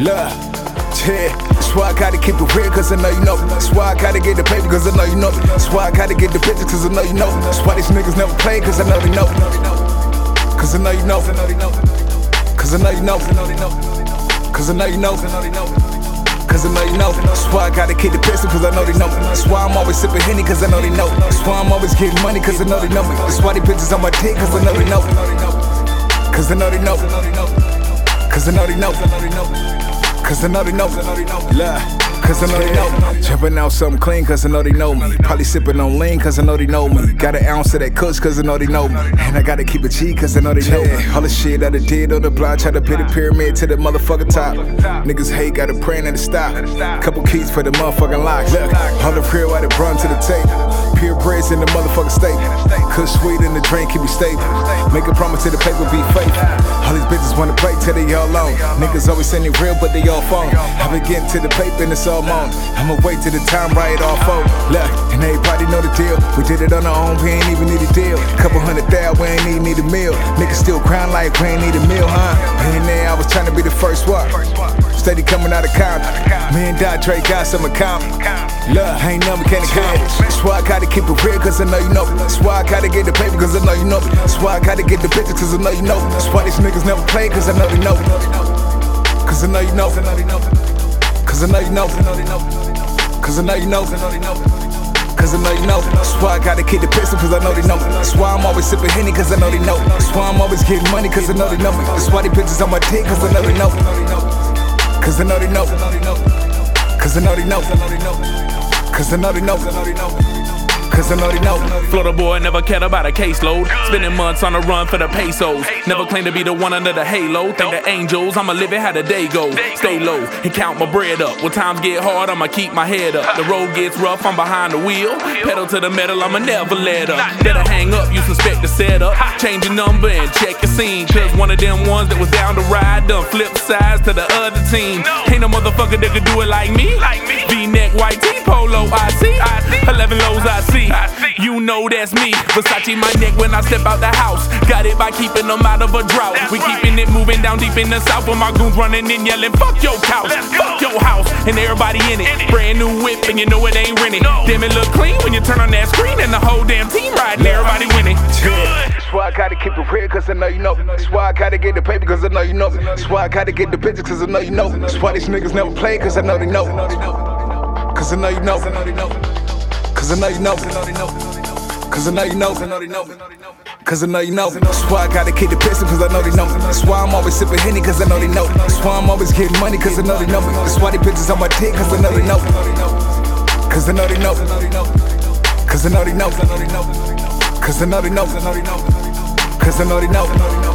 Look, yeah, that's why I gotta keep it real, cause I know you know. That's why I gotta get the paper, cause I know you know. That's why I gotta get the pictures, cause I know you know. That's why these niggas never play, cause I know they know. Cause I know you know. Cause I know you know. Cause I know you know. Cause I know you know. That's why I gotta keep the pistol, cause I know they know. That's why I'm always sipping Henny, cause I know they know. That's why I'm always getting money, cause I know they know. Me. That's why they bitches on my dick, I know they know. Cause I know they know. Cause I know they know. Cause I know they know. Look. Cause I know they know me. Jumping out something clean, cause I know they know me. Probably sipping on lean, cause I know they know me. Got an ounce of that kush, cause I know they know me. And I gotta keep it G, cause I know they know me. All the shit that I did on the block, try to put a pyramid to the motherfucker top. Niggas hate, gotta pray and it stop. Couple keys for the motherfucking locks. Look, all the prayer while it run to the tape. Pure praise in the motherfucking state. Kush sweet in the drink, keep me stable. Make a promise to the paper, be fake. All these bitches wanna play till they all on. Niggas always saying it real, but they all phone. I've been getting to the paper and it's all on. I'ma wait till the time right off over. Look, and everybody know the deal. We did it on our own, we ain't even need a deal. Couple hundred thousand, we ain't even need a meal. Niggas still crying like we ain't need a meal, huh? And there I was trying to be the first one. Steady coming out of Compton. Me and Dre got some account. Look, I ain't never can accomplish. That's why I gotta keep it real, cause I know you know. That's why I gotta get the paper, cause I know you know. That's why I gotta get the pictures, cause I know you know. That's why these niggas never play, cause I know they know. Cause I know you know. Cause I know you know. Cause I know you know. Cause I know you know. That's why I gotta keep the pistol, cause I know they know. That's why I'm always sipping Henny, cause I know they know. That's why I'm always getting money, cause I know they know. That's why they bitches on my dick, I know they know. Cause I know they know. Cause I know they know. Cause I know they know. Cause I know they know. Florida boy never cared about a caseload. Spending months on the run for the pesos. Never claimed to be the one under the halo. Think the angels, I'ma live it how the day goes. Stay low and count my bread up. When times get hard, I'ma keep my head up. The road gets rough, I'm behind the wheel. Pedal to the metal, I'ma never let up. Better hang up, you suspect the setup. Change your number and check your scene. Cause one of them ones that was down to ride done flip sides to the other team. Ain't no motherfucker that could do it like me. V-neck, white tee, know that's me. Versace my neck when I step out the house. Got it by keeping them out of a drought. we keeping it moving down deep in the south. When my goons running in yelling, fuck your couch, fuck your house, and everybody in it. Brand new whip, and you know it ain't rented. Damn, it look clean when you turn on that screen, and the whole damn team riding, everybody winning. That's why I gotta keep it real, cause I know you know. That's why I gotta get the paper, cause I know you know. That's why I gotta get the pictures, cause I know you know. That's why these niggas never play, cause I know they know. Cause I know you know. Cause I know you know. Cause I know you know. Cause I know you know. Cause I know they know me. Cause I know you know. That's why I gotta keep the pistol, cause I know they know. That's why I'm always sipping Henny, cause I know they know. That's why I'm always getting money, cause I know they know. That's why they bitches on my dick, cause I know they know. Cause I know they know. Cause I know they know. Cause I know they know. Cause I know they know.